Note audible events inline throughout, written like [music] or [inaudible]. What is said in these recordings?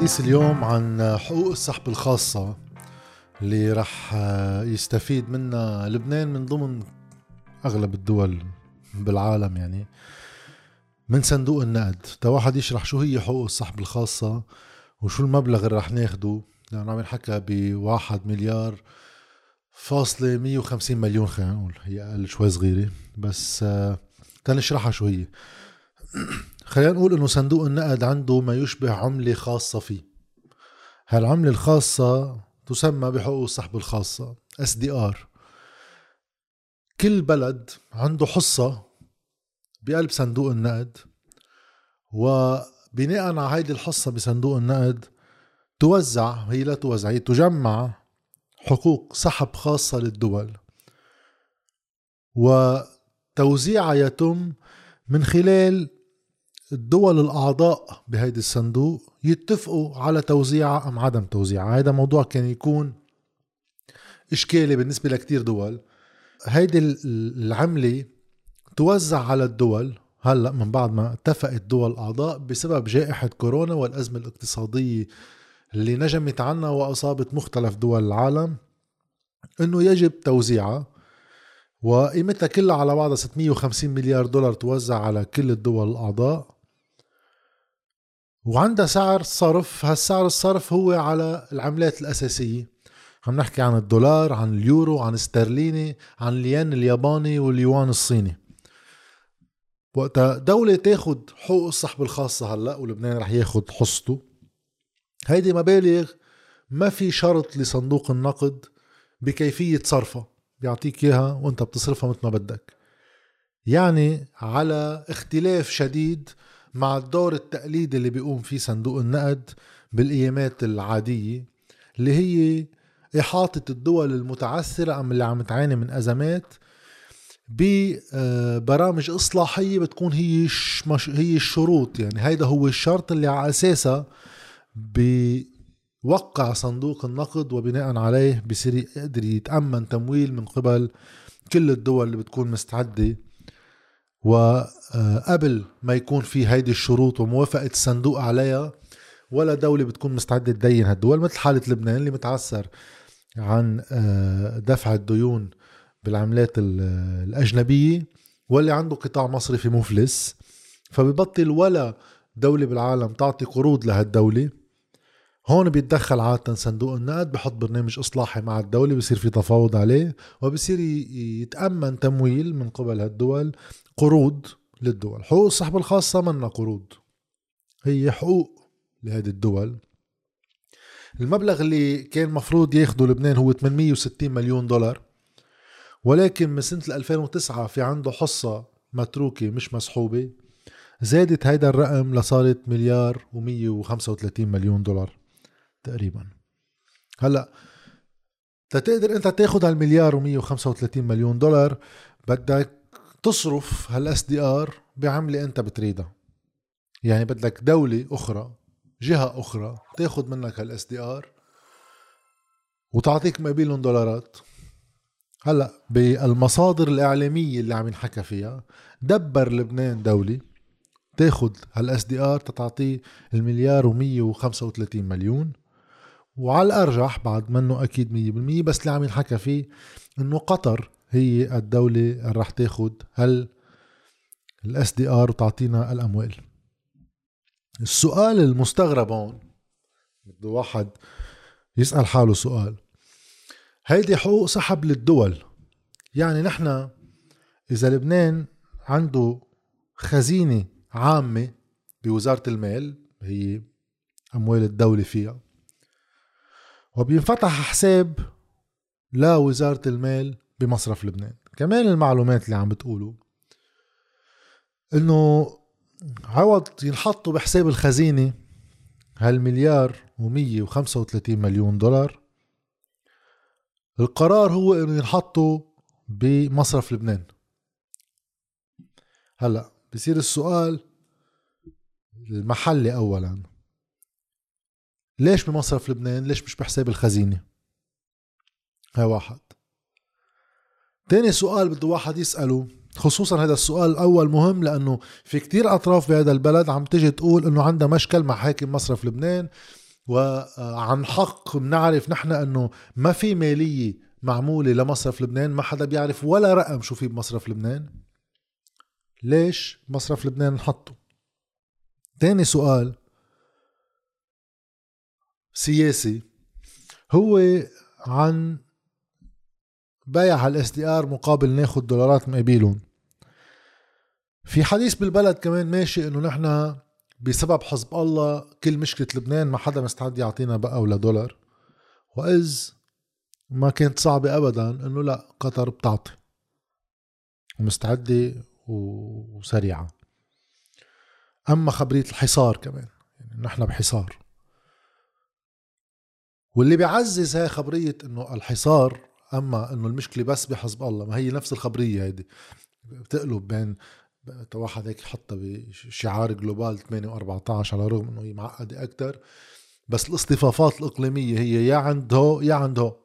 الحديث اليوم عن حقوق السحب الخاصة اللي رح يستفيد منها لبنان من ضمن أغلب الدول بالعالم يعني. من صندوق النقد. تا واحد يشرح شو هي حقوق السحب الخاصة وشو المبلغ اللي رح ناخده. لأنه عم ينحكى بواحد مليار فاصلة 150 مليون خلينا نقول. هي أقل شوي صغيرة. بس تنشرحها شو هي. خلينا نقول إنه صندوق النقد عنده ما يشبه عملة خاصة فيه. هالعملة الخاصة تسمى بحقوق السحب الخاصة SDR كل بلد عنده حصة بقلب صندوق النقد وبناء على هيدي الحصة بصندوق النقد توزع هي لا توزع هي تجمع حقوق سحب خاصة للدول. وتوزيعها يتم من خلال الدول الأعضاء بهيدي الصندوق يتفقوا على توزيعها أم عدم توزيعها هذا موضوع كان يكون إشكالي بالنسبة لكتير دول. هيدي العملة توزع على الدول. هلأ من بعد ما اتفقت دول أعضاء بسبب جائحة كورونا والأزمة الاقتصادية اللي نجمت عنا وأصابت مختلف دول العالم إنه يجب توزيعها. وقيمتها كلها على بعضها 650 مليار دولار توزع على كل الدول الأعضاء. وعندها سعر صرف هالسعر الصرف هو على العملات الأساسية. عم نحكي عن الدولار عن اليورو عن استرليني عن الين الياباني واليوان الصيني. وقتها دولة تاخد حقوق السحب الخاصة هلأ ولبنان رح ياخد حصته. هيدي مبالغ ما في شرط لصندوق النقد بكيفية صرفها. بيعطيك إياها وأنت بتصرفها مثل ما بدك. يعني على اختلاف شديد مع الدور التقليدي اللي بيقوم فيه صندوق النقد بالايامات العادية اللي هي إحاطة الدول المتعثرة أم اللي عم تعاني من أزمات ببرامج إصلاحية بتكون هي هي الشروط. يعني هيدا هو الشرط اللي على اساسه بيوقع صندوق النقد وبناء عليه بصير يقدر يتأمن تمويل من قبل كل الدول اللي بتكون مستعدة وقبل ما يكون في هيدي الشروط وموافقة الصندوق عليها ولا دولة بتكون مستعدة تدين هالدول مثل حالة لبنان اللي متعثر عن آه، دفع الديون بالعملات الأجنبية واللي عنده قطاع مصرفي مفلس. فببطل ولا دولة بالعالم تعطي قروض لهالدولة. هون بيتدخل عادة صندوق النقد بحط برنامج إصلاحي مع الدولة بصير في تفاوض عليه وبصير يتأمن تمويل من قبل هالدول قروض للدول. حقوق السحب الخاصة منا قروض. هي حقوق لهذه الدول. المبلغ اللي كان مفروض ياخده لبنان هو 860 مليون دولار ولكن من سنة 2009 في عنده حصة متروكة مش مسحوبة زادت هيدا الرقم لصارت مليار و135 مليون دولار. تقريبا. هلأ تتقدر أنت تاخد هالمليار و135 مليون دولار بدك تصرف هال SDR بعملة أنت بتريدها. يعني بدك دولة أخرى جهة أخرى تاخد منك هال SDR وتعطيك مقابلهم دولارات. هلأ بالمصادر الإعلامية اللي عم ينحكى فيها دبر لبنان دولة تاخد هال SDR تتعطيه المليار و135 مليون. وعلى الأرجح بعد منه أكيد 100% بس اللي عم ينحكى فيه إنه قطر هي الدولة اللي رح تاخد هال SDR وتعطينا الأموال. السؤال المستغرب هون بده واحد يسأل حاله سؤال. هيدي حقوق سحب للدول يعني نحن إذا لبنان عنده خزينة عامة بوزارة المال هي أموال الدولة فيها وبينفتح حساب لوزارة المال بمصرف لبنان. كمان المعلومات اللي عم بتقولوا إنه عوض ينحطوا بحساب الخزينة هالمليار و135 مليون دولار. القرار هو إنه ينحطوا بمصرف لبنان. هلأ بصير السؤال المحلي اولا ليش بمصرف لبنان؟ ليش مش بحساب الخزينة؟ هاي واحد. تاني سؤال بده واحد يسأله خصوصا هذا السؤال الأول مهم لأنه في كتير أطراف بهذا البلد عم تجي تقول إنه عندها مشكل مع حاكم مصرف لبنان وعن حق بنعرف نحن إنه ما في مالية معمولة لمصرف لبنان ما حدا بيعرف ولا رقم شو في بمصرف لبنان. ليش مصرف لبنان نحطه؟ تاني سؤال سياسي هو عن بيع ال SDR مقابل ناخد دولارات مقابلهم في حديث بالبلد كمان ماشي إنه نحن بسبب حزب الله كل مشكلة لبنان ما حدا مستعد يعطينا بقى ولا دولار. وإذ ما كانت صعبة أبدا إنه لا قطر بتعطي. ومستعدة وسريعة. أما خبرية الحصار كمان يعني نحن بحصار. واللي بيعزز هاي خبرية إنه الحصار أما إنه المشكلة بس بحزب الله ما هي نفس الخبرية هيدي. بتقلب بين واحد هيك حطها بشعار جلوبال 8 و14 على الرغم إنه هي معقدة أكثر بس الاصطفافات الإقليمية هي يا عند هو يا عند هو.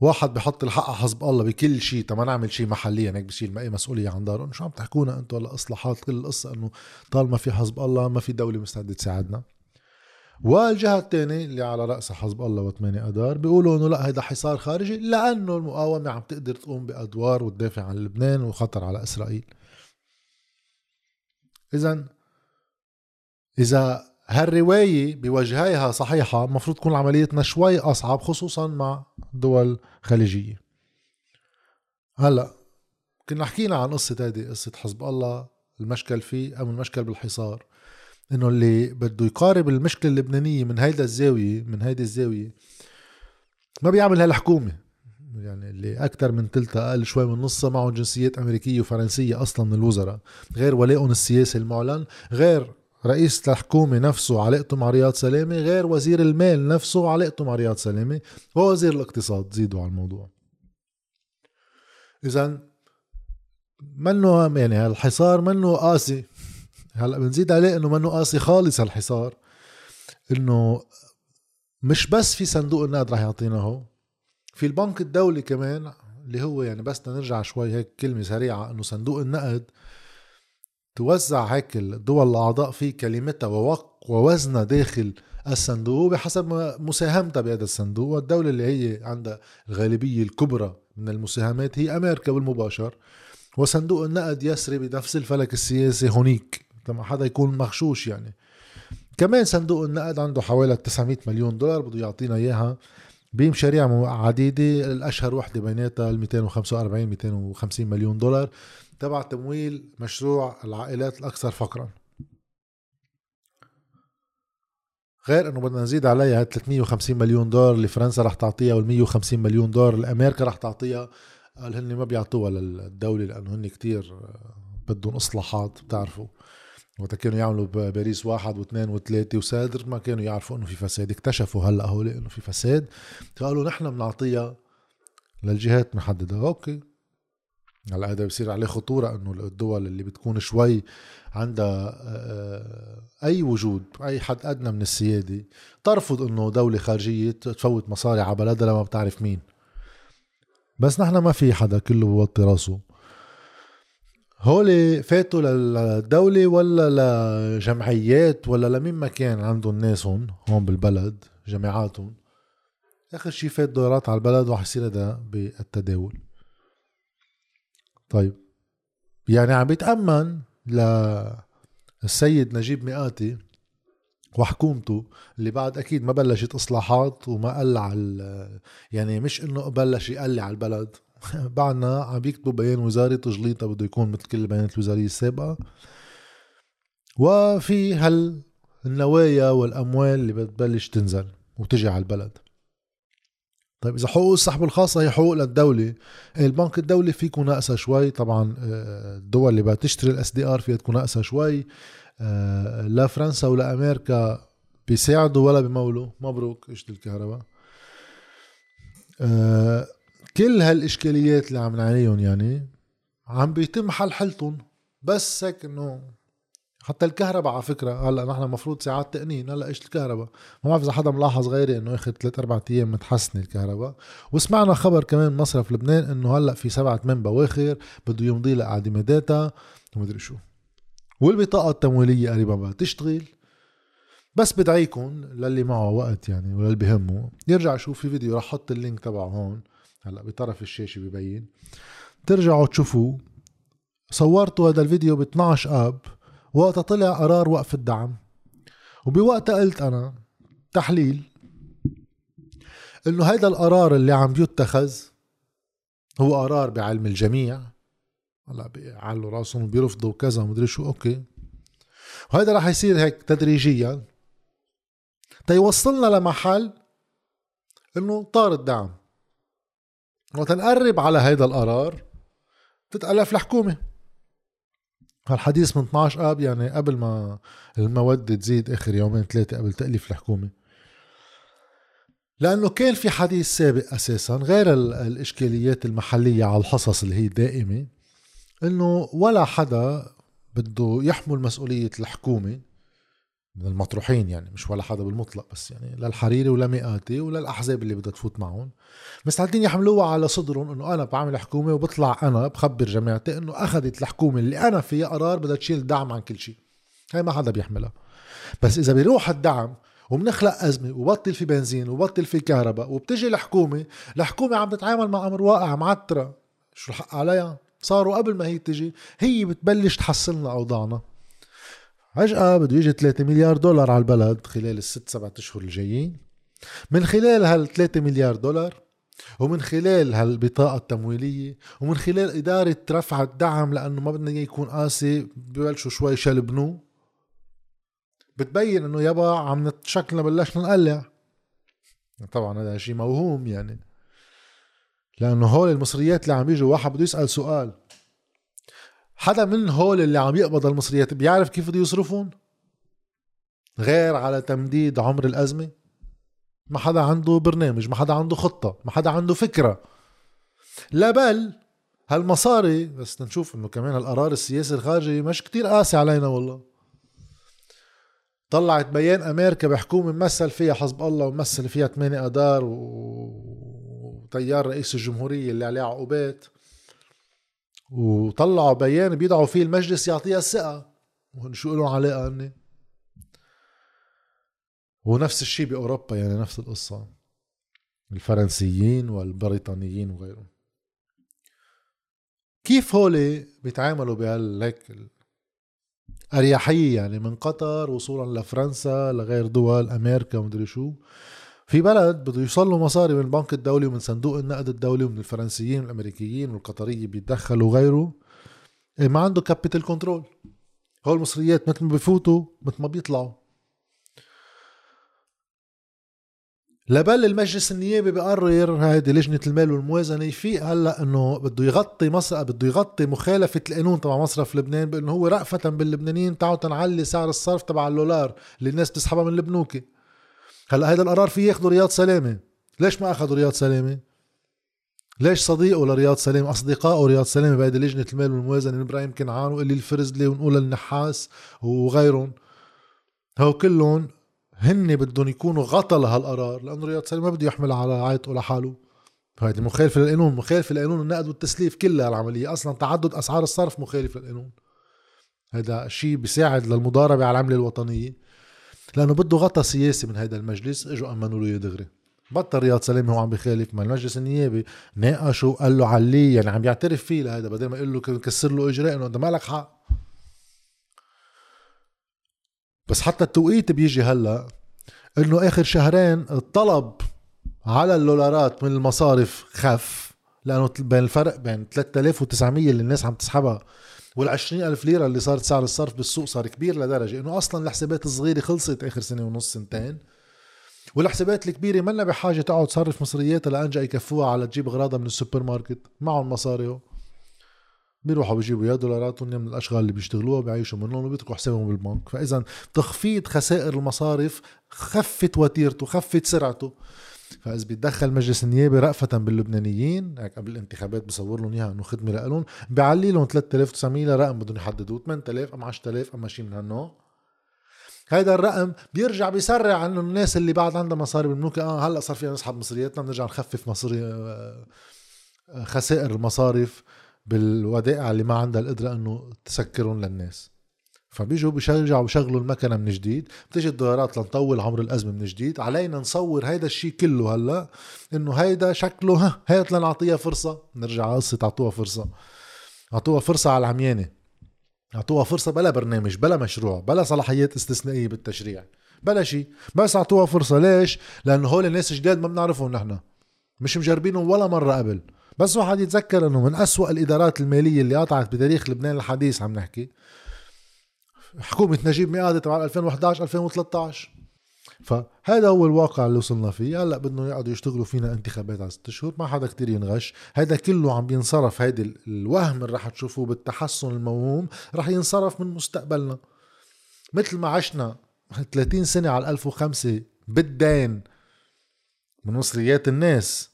واحد بحط الحق على حزب الله بكل شيء تما نعمل شيء محليا هيك بشيل أي مسؤولية عن داره. شو عم تحكونا أنتم هلا اصلاحات كل القصة إنه طالما في حزب الله ما في دولة مستعدة تساعدنا. والجهة الثانية اللي على رأسها حزب الله وثمانية أدار بيقولوا إنه لا هيدا حصار خارجي لأنه المقاومة عم تقدر تقوم بأدوار وتدافع عن لبنان وخطر على إسرائيل. إذا إذا هالرواية بوجهيها صحيحة المفروض تكون عمليتنا شوي أصعب خصوصا مع دول خليجية. هلأ كنا حكينا عن قصة هذه قصة حزب الله المشكل فيه أم المشكل بالحصار؟ إنه اللي بده يقارب المشكلة اللبنانية من هيدا الزاوية من هيدي الزاوية ما بيعمل هالحكومة. يعني اللي أكثر من ثلثها أقل شوي من نصها معهم جنسيات أمريكية وفرنسية أصلا من الوزراء غير ولائهم السياسي المعلن غير رئيس الحكومة نفسه علاقته مع رياض سلامة غير وزير المال نفسه علاقته مع رياض سلامة ووزير الاقتصاد. زيدوا على الموضوع. اذا منه يعني الحصار منه قاسي. هلا بنزيد عليه إنه منه قاسي خالص هالحصار إنه مش بس في صندوق النقد رح يعطينا هو في البنك الدولي كمان اللي هو يعني بس نرجع شوي هيك كلمة سريعة إنه صندوق النقد توزع هيك الدول الأعضاء فيه كلمتها ووق ووزنها داخل الصندوق بحسب مساهمتها بهذا الصندوق والدولة اللي هي عندها الغالبية الكبرى من المساهمات هي أمريكا بالمباشر وصندوق النقد يسري بنفس الفلك السياسي هونيك. لما حدا يكون مغشوش يعني. كمان صندوق النقد عنده حوالي 900 مليون دولار بده يعطينا إياها. بمشاريع عديدة الأشهر وحدة بيناتها ال 245 250 مليون دولار تبع تمويل مشروع العائلات الأكثر فقرا. غير إنه بدنا نزيد عليها 350 مليون دولار اللي فرنسا رح تعطيها وال 150 مليون دولار اللي أمريكا رح تعطيها قال هن ما بيعطوها للدولة لأنه هن كتير بدهم إصلاحات بتعرفوا. وقت كانوا يعملوا باريس واحد واثنين وثلاثة وسادر ما كانوا يعرفوا إنه في فساد. اكتشفوا هلأ هول إنه في فساد. قالوا نحن بنعطيها للجهات محددة. أوكي. هلأ هذا بصير عليه خطورة إنه الدول اللي بتكون شوي عندها آه، أي وجود أي حد أدنى من السيادة ترفض إنه دولة خارجية تفوت مصاري على بلدها لما بتعرف مين. بس نحن ما في حدا كله بوطي راسه. هول فاتوا للدولة ولا لجمعيات ولا لمين ما كان عندهم ناسهم هون بالبلد جامعاتهم. آخر شي فات دولارات على البلد وراح يصير هذا بالتداول. طيب يعني عم بيتأمن للسيد نجيب مئاتي وحكومته اللي بعد أكيد ما بلشت إصلاحات وما قلع يعني مش إنه بلش يقلع البلد. [laughs] بعدنا عم بيكتبوا بيان وزاري تجليطه بده يكون مثل كل البيانات الوزارية السابقة. وفي هال النوايا والأموال اللي بتبلش تنزل وتجي على البلد. طيب إذا حقوق السحب الخاصة هي حقوق للدولة البنك الدولي في يكون ناقصة شوي. طبعا آه، الدول اللي بدها تشتري ال SDR فيها تكون ناقصة شوي. آه، لا فرنسا ولا أمريكا بيساعدوا ولا بمولوا. مبروك قشط الكهرباء؟ أه كل هالإشكاليات اللي عم نعانيهم يعني عم بيتم حل حلتهم. بس هيك إنه حتى الكهرباء على فكرة هلأ نحن المفروض ساعات تقنين هلأ إيش الكهرباء؟ ما بعرف إذا حدا ملاحظ غيري إنه آخر ثلاث أربع أيام متحسنه الكهرباء. وسمعنا خبر كمان مصرف لبنان إنه هلأ في سبعة من بواخر بده يمضي لها اعتماداتها ومدري شو. والبطاقة التمويلية قريبا بدها تشتغل. بس بدعيكم للي معه وقت يعني وللي بهمه يرجع يشوف في فيديو رح أحط اللينك تبعه هون. هلا بطرف الشاشه ببين. ترجعوا تشوفوا صورتوا هذا الفيديو ب 12 آب وقت طلع قرار وقف الدعم. وبوقتها قلت أنا تحليل إنه هيدا القرار اللي عم يتخذ هو قرار بعلم الجميع. هلا بيعلوا راسهم بيرفضوا كذا ومدري شو أوكي. وهذا راح يصير هيك تدريجيا. تيوصلنا لمحل إنه طار الدعم. وقت نقرب على هيدا القرار تتألف الحكومة. هالحديث من 12 آب يعني قبل ما المواد تزيد آخر يومين ثلاثة قبل تأليف الحكومة. لأنه كان في حديث سابق أساسا غير الإشكاليات المحلية على الحصص اللي هي دائمة إنه ولا حدا بده يحمل مسؤولية الحكومة من المطروحين يعني مش ولا حدا بالمطلق بس يعني للحريري ولا مئاتي وللاحزاب اللي بدها تفوت معهم. مستعدين يحملوها على صدرهم إنه أنا بعمل حكومة وبطلع أنا بخبر جماعتي إنه أخذت الحكومة اللي أنا فيها قرار بدها تشيل الدعم عن كل شيء. هاي ما حدا بيحملها. بس إذا بيروح الدعم وبنخلق أزمة وبطل في بنزين وبطل في كهرباء وبتجي الحكومة الحكومة عم تتعامل مع أمر واقع معترة شو الحق عليها؟ صاروا قبل ما هي تجي هي بتبلش تحسن لنا أوضاعنا. فجأة بده يجي 3 مليار دولار على البلد خلال الست سبعة أشهر الجايين. من خلال هال 3 مليار دولار ومن خلال هالبطاقة التمويلية ومن خلال إدارة رفع الدعم لأنه ما بدنا يكون قاسي ببلشوا شوي شلبنوه. بتبين إنه يابا عم شكلنا بلشنا نقلع. طبعا هذا شيء موهوم يعني. لأنه هول المصريات اللي عم يجوا واحد بده يسأل سؤال. حدا من هول اللي عم يقبض المصريات بيعرف كيف بده يصرفون غير على تمديد عمر الأزمة؟ ما حدا عنده برنامج ما حدا عنده خطة ما حدا عنده فكرة. لا بل هالمصاري بس نشوف إنه كمان القرار السياسي الخارجي مش كتير قاسي علينا والله. طلعت بيان أمريكا بحكومة ممثل فيها حزب الله ومثل فيها ثمانية اذار وطيار رئيس الجمهورية اللي عليه عقوبات. وطلعوا بيان بيدعوا فيه المجلس يعطيها الثقة. شو لهم علاقة هني؟ ونفس الشيء بأوروبا يعني نفس القصة. الفرنسيين والبريطانيين وغيرهم. كيف هولي بيتعاملوا بهالهيك أريحية يعني من قطر وصولا لفرنسا لغير دول أمريكا ومدري شو؟ في بلد بده يوصل له مصاري من البنك الدولي ومن صندوق النقد الدولي ومن الفرنسيين والأمريكيين والقطريه بيتدخلوا وغيره إيه، ما عنده capital control هول المصريات مثل ما بفوتوا مثل ما بيطلعوا. لبل المجلس النيابي بقرر هيدي لجنة المال والموازنة يفيق هلأ إنه بده يغطي مصر بده يغطي مخالفة القانون تبع مصرف لبنان بإنه هو رأفة باللبنانيين تعالوا تنعلي سعر الصرف تبع اللولار اللي الناس بتسحبها من البنوك هلا هيدا القرار فيه ياخذوا رياض سلامة. ليش ما أخذوا رياض سلامة؟ ليش صديقه لرياض سلامة؟ أصدقائه رياض سلامة بهيدي لجنة المال والموازنة إبراهيم كنعان واللي الفرزلي ونقول النحاس وغيرهم. هو كلهم هن بدهم يكونوا غطى لهالقرار لأنه رياض سلامة ما بده يحملها على عاتقه لحاله. هيدي مخالفة للقانون مخالفة لقانون النقد والتسليف كلها العملية. أصلا تعدد أسعار الصرف مخالف للقانون. هذا شيء بيساعد للمضاربة على العملة الوطنية. لأنه بده غطى سياسي من هذا المجلس إجوا أمنوا له دغري بطل رياض سليم هو عم بخالف ما المجلس النيابي. ناقشه قال له عليه يعني عم يعترف فيه لهذا بدل ما يقول له كسر له إجراء إنه أنت مالك حق. بس حتى التوقيت بيجي هلا إنه آخر شهرين الطلب على اللولارات من المصارف خف لأنه بين الفرق بين 3900 اللي الناس عم تسحبها. وال ألف ليرة اللي صارت سعر الصرف بالسوق صار كبير لدرجة إنه أصلا الحسابات الصغيرة خلصت آخر سنة ونص سنتين. والحسابات الكبيرة منا بحاجة تقعد تصرف مصرياتها لانجا يكفوها على تجيب أغراضها من السوبر ماركت. معهم مصاري بيروحوا بيجيبوا يا دولارات من الأشغال اللي بيشتغلوها بيعيشوا منهم وبيتركوا حسابهم بالبنك. فاذا تخفيض خسائر المصارف خفت وتيرته خفت سرعته. فاذا بيتدخل مجلس النيابه رأفة باللبنانيين. هيك قبل الانتخابات بصور لهم إياها إنه خدمة لهم بيعلي لهم 3900 لرقم بدهم يحددوه. 8000 أم 10000 ام شيء من هالنوع. هيدا الرقم بيرجع بيسرع إنه الناس اللي بعد عندها مصاري بالبنوك آه هلأ صار فينا نسحب مصرياتنا. بنرجع نخفف مصاري آه، خسائر المصارف بالودائع اللي ما عندها القدرة إنه تسكرهم للناس. فبيجوا بيشجعوا بشغلوا المكنة من جديد بتيجي الدولارات لنطول عمر الأزمة من جديد علينا نصور هيدا الشيء كله هلأ إنه هيدا شكله ها هات لنعطيها فرصة. نرجع على قصة اعطوها فرصة. اعطوها فرصة على العميانة. اعطوها فرصة بلا برنامج بلا مشروع بلا صلاحيات استثنائية بالتشريع بلا شيء بس اعطوها فرصة. ليش؟ لأنه هول الناس جداد ما بنعرفهم نحن. مش مجربينهم ولا مرة قبل. بس واحد يتذكر إنه من أسوأ الإدارات المالية اللي قطعت بتاريخ لبنان الحديث عم نحكي. حكومة نجيب مئات تبع 2011 2013 فهذا هو الواقع اللي وصلنا فيه. هلأ بدهم يقعدوا يشتغلوا فينا انتخابات على ست شهور. ما حدا كتير ينغش. هذا كله عم بينصرف. هيدي الوهم اللي رح تشوفوه بالتحسن الموهوم رح ينصرف من مستقبلنا. مثل ما عشنا 30 سنة على 1005 بالدين من مصريات الناس.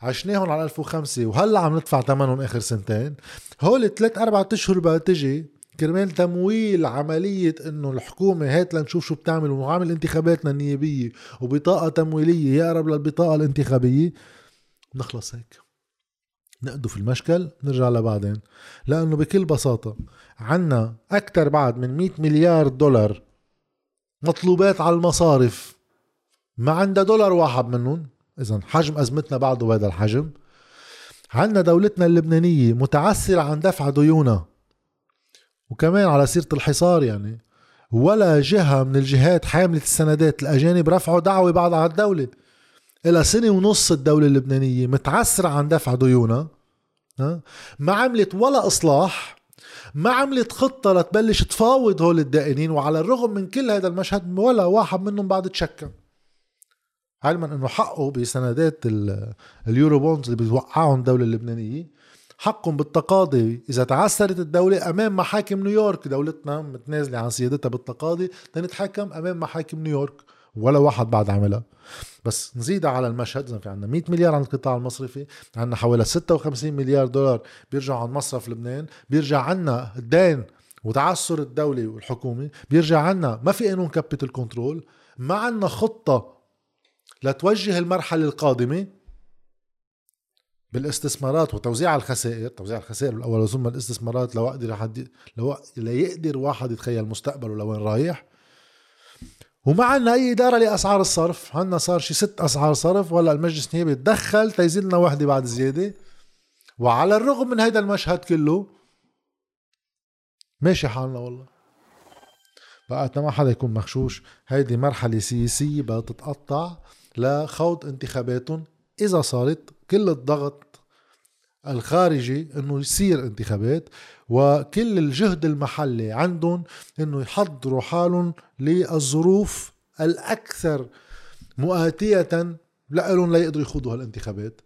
عشناهم على 1005 وهلا عم ندفع ثمنهم آخر سنتين. هول ثلاث أربع أشهر بقى تجي كرمال تمويل عملية إنه الحكومة هات لنشوف شو بتعمل وعامل انتخاباتنا النيابية وبطاقة تمويلية يقرب للبطاقة الانتخابية نخلص هيك. نقدوا في المشكل نرجع لبعدين. لأنه بكل بساطة عنا أكتر بعد من 100 مليار دولار مطلوبات على المصارف. ما عندها دولار واحد منهم. اذا حجم أزمتنا بعده بهذا الحجم. عندنا دولتنا اللبنانية متعسرة عن دفع ديونها. وكمان على سيرة الحصار يعني. ولا جهة من الجهات حاملة السندات الأجانب رفعوا دعوة بعد على الدولة. إلى سنة ونص الدولة اللبنانية متعسرة عن دفع ديونها. ما عملت ولا إصلاح ما عملت خطة لتبلش تفاوض هول الدائنين وعلى الرغم من كل هذا المشهد ولا واحد منهم بعد تشكى. علما إنه حقه بسندات اليورو بونز اللي بتوقعهم الدولة اللبنانية. حقهم بالتقاضي. إذا تعثرت الدولة أمام محاكم نيويورك دولتنا متنازلة عن سيادتها بالتقاضي تنتحكم أمام محاكم نيويورك. ولا واحد بعد عملها. بس نزيد على المشهد إذا في عندنا 100 مليار عند القطاع المصرفي عندنا حوالي 56 مليار دولار بيرجعوا عن مصرف لبنان بيرجع عنا الدين وتعثر الدولة والحكومة بيرجع عنا ما في قانون capital control ما عنا خطة لتوجه المرحلة القادمة. بالاستثمارات وتوزيع الخسائر توزيع الخسائر الأول ثم الاستثمارات لو أقدر حد لو ليقدر واحد يتخيل مستقبله لوين رايح. وما عندنا اي إدارة لأسعار الصرف عندنا صار شي ست أسعار صرف ولا المجلس النيابي تدخل تيزيد لنا وحدة بعد زيادة. وعلى الرغم من هيدا المشهد كله ماشي حالنا والله. بقى ما حدا يكون مخشوش هيدي مرحلة سياسية بدها تتقطع لخوض انتخاباتهم إذا صارت كل الضغط الخارجي إنه يصير انتخابات وكل الجهد المحلي عندهم إنه يحضروا حالهم للظروف الأكثر مؤاتية لهم ليقدروا يخوضوا هالانتخابات.